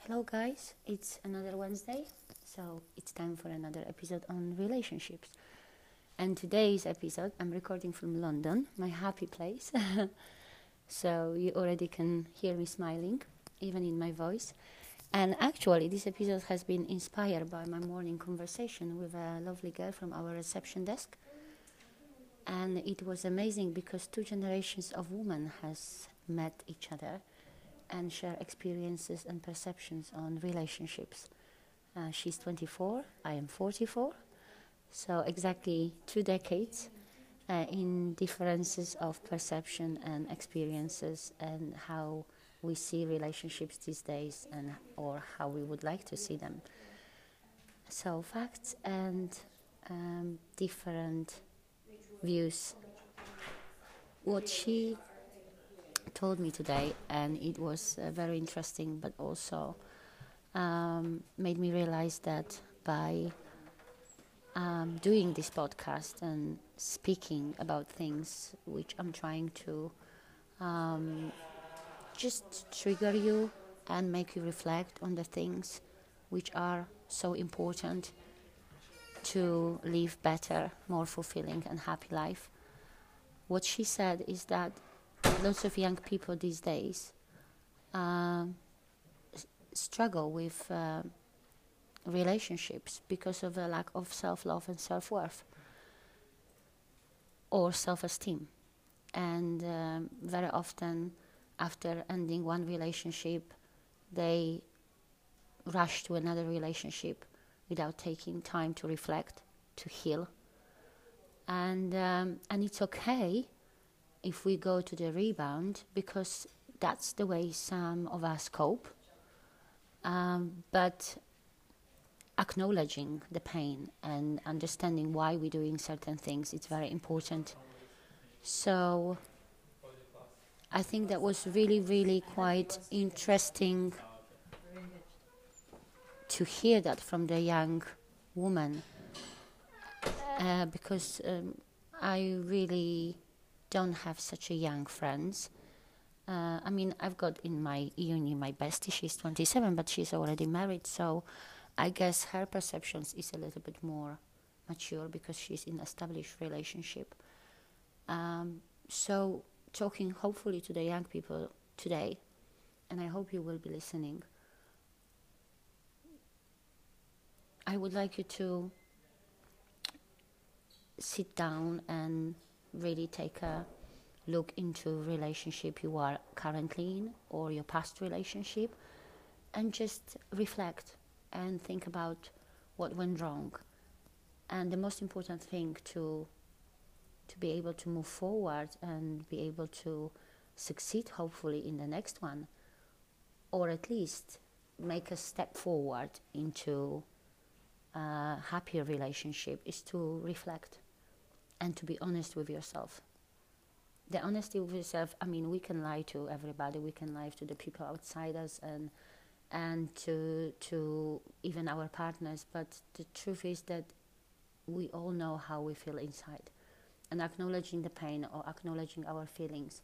Hello, guys. It's another Wednesday, so it's time for another episode on relationships. And today's episode, I'm recording from London, my happy place. so you already can hear me smiling, even in my voice. And actually, this episode has been inspired by my morning conversation with a lovely girl from our reception desk. And it was amazing because two generations of women has met each other and share experiences and perceptions on relationships. Uh, she's 24, I am 44, so exactly two decades uh, in differences of perception and experiences and how we see relationships these days and or how we would like to see them. So facts and um, different views. What she told me today, and it was uh, very interesting, but also um, made me realize that by um, doing this podcast and speaking about things which I'm trying to um, just trigger you and make you reflect on the things which are so important to live better, more fulfilling, and happy life. What she said is that lots of young people these days uh, struggle with uh, relationships because of a lack of self love and self worth or self esteem. And um, very often, after ending one relationship, they rush to another relationship without taking time to reflect, to heal. And, um, and it's okay if we go to the rebound because that's the way some of us cope. Um, but acknowledging the pain and understanding why we're doing certain things is very important. So I think that was really, really quite interesting to hear that from the young woman uh, because um, I really don't have such a young friends. Uh, I mean, I've got in my uni my bestie. She's 27, but she's already married, so I guess her perceptions is a little bit more mature because she's in established relationship. Um, so, talking hopefully to the young people today, and I hope you will be listening. I would like you to sit down and really take a look into relationship you are currently in or your past relationship and just reflect and think about what went wrong and the most important thing to be able to move forward and be able to succeed hopefully in the next one or at least make a step forward into a happier relationship is to reflect and to be honest with yourself. The honesty with yourself, I mean, we can lie to everybody, we can lie to the people outside us and and to to even our partners, but the truth is that we all know how we feel inside. And acknowledging the pain or acknowledging our feelings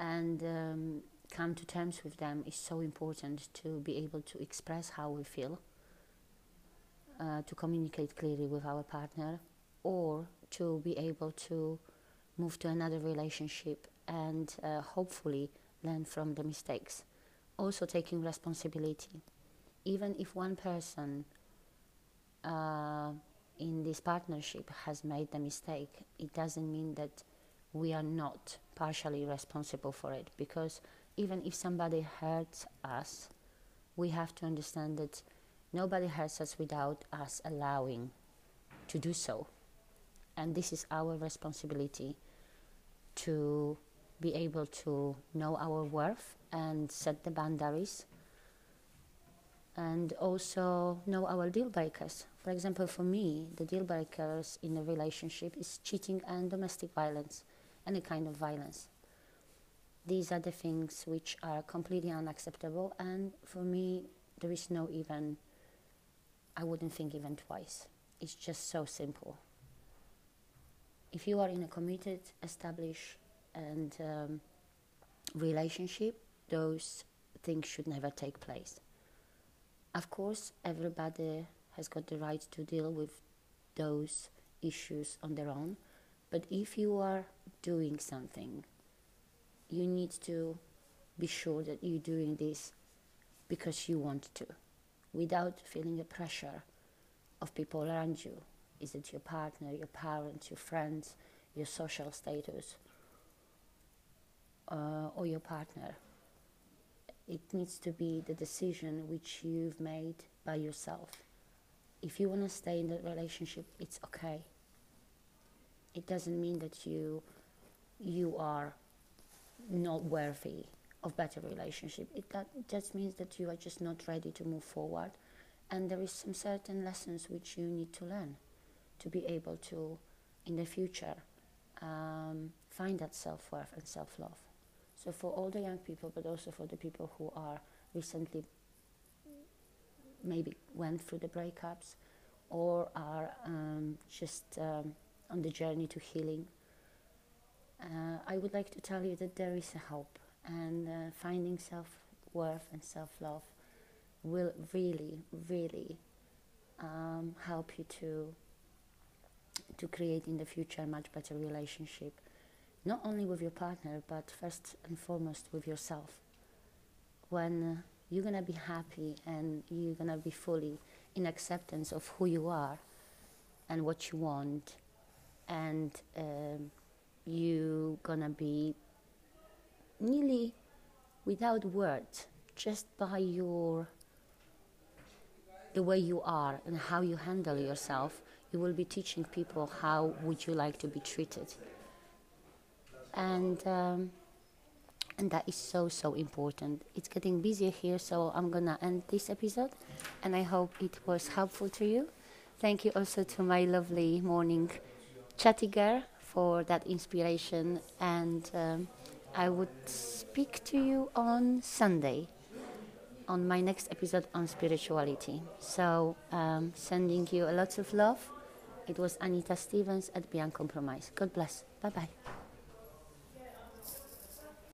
and um, come to terms with them is so important to be able to express how we feel, uh, to communicate clearly with our partner, or to be able to move to another relationship and uh, hopefully learn from the mistakes. Also, taking responsibility. Even if one person uh, in this partnership has made the mistake, it doesn't mean that we are not partially responsible for it because even if somebody hurts us, we have to understand that nobody hurts us without us allowing to do so. And this is our responsibility to be able to know our worth and set the boundaries and also know our deal breakers. For example, for me, the deal breakers in a relationship is cheating and domestic violence, any kind of violence. These are the things which are completely unacceptable, and for me, There is no even, I wouldn't think even twice. It's just so simple. If you are in a committed, established, and um, relationship, those things should never take place. Of course, everybody has got the right to deal with those issues on their own, but if you are doing something, you need to be sure that you're doing this because you want to, without feeling the pressure of people around you. Is it your partner, your parents, your friends, your social status, uh, or your partner? It needs to be the decision which you've made by yourself. If you want to stay in that relationship, it's okay. It doesn't mean that you you are not worthy of better relationship. It, that, just means that you are just not ready to move forward, and there is some certain lessons which you need to learn to be able to, in the future, um, find that self worth and self love. So for all the young people, but also for the people who are recently maybe went through the breakups or are um, just um, on the journey to healing, uh, I would like to tell you that there is a hope, and uh, finding self worth and self love will really, really um, help you to to create in the future a much better relationship, not only with your partner, but first and foremost with yourself. When uh, you're gonna be happy and you're gonna be fully in acceptance of who you are and what you want, and um, you're gonna be nearly without words, just by your the way you are and how you handle yourself, you will be teaching people how would you like to be treated. And um, and that is so so important. It's getting busier here, so I'm gonna end this episode, and I hope it was helpful to you. Thank you also to my lovely morning chatty girl for that inspiration, and um, I would speak to you on Sunday on my next episode on spirituality. So, um, sending you a lot of love. It was Anita Stevens at BeUncompromised. God bless. Bye bye.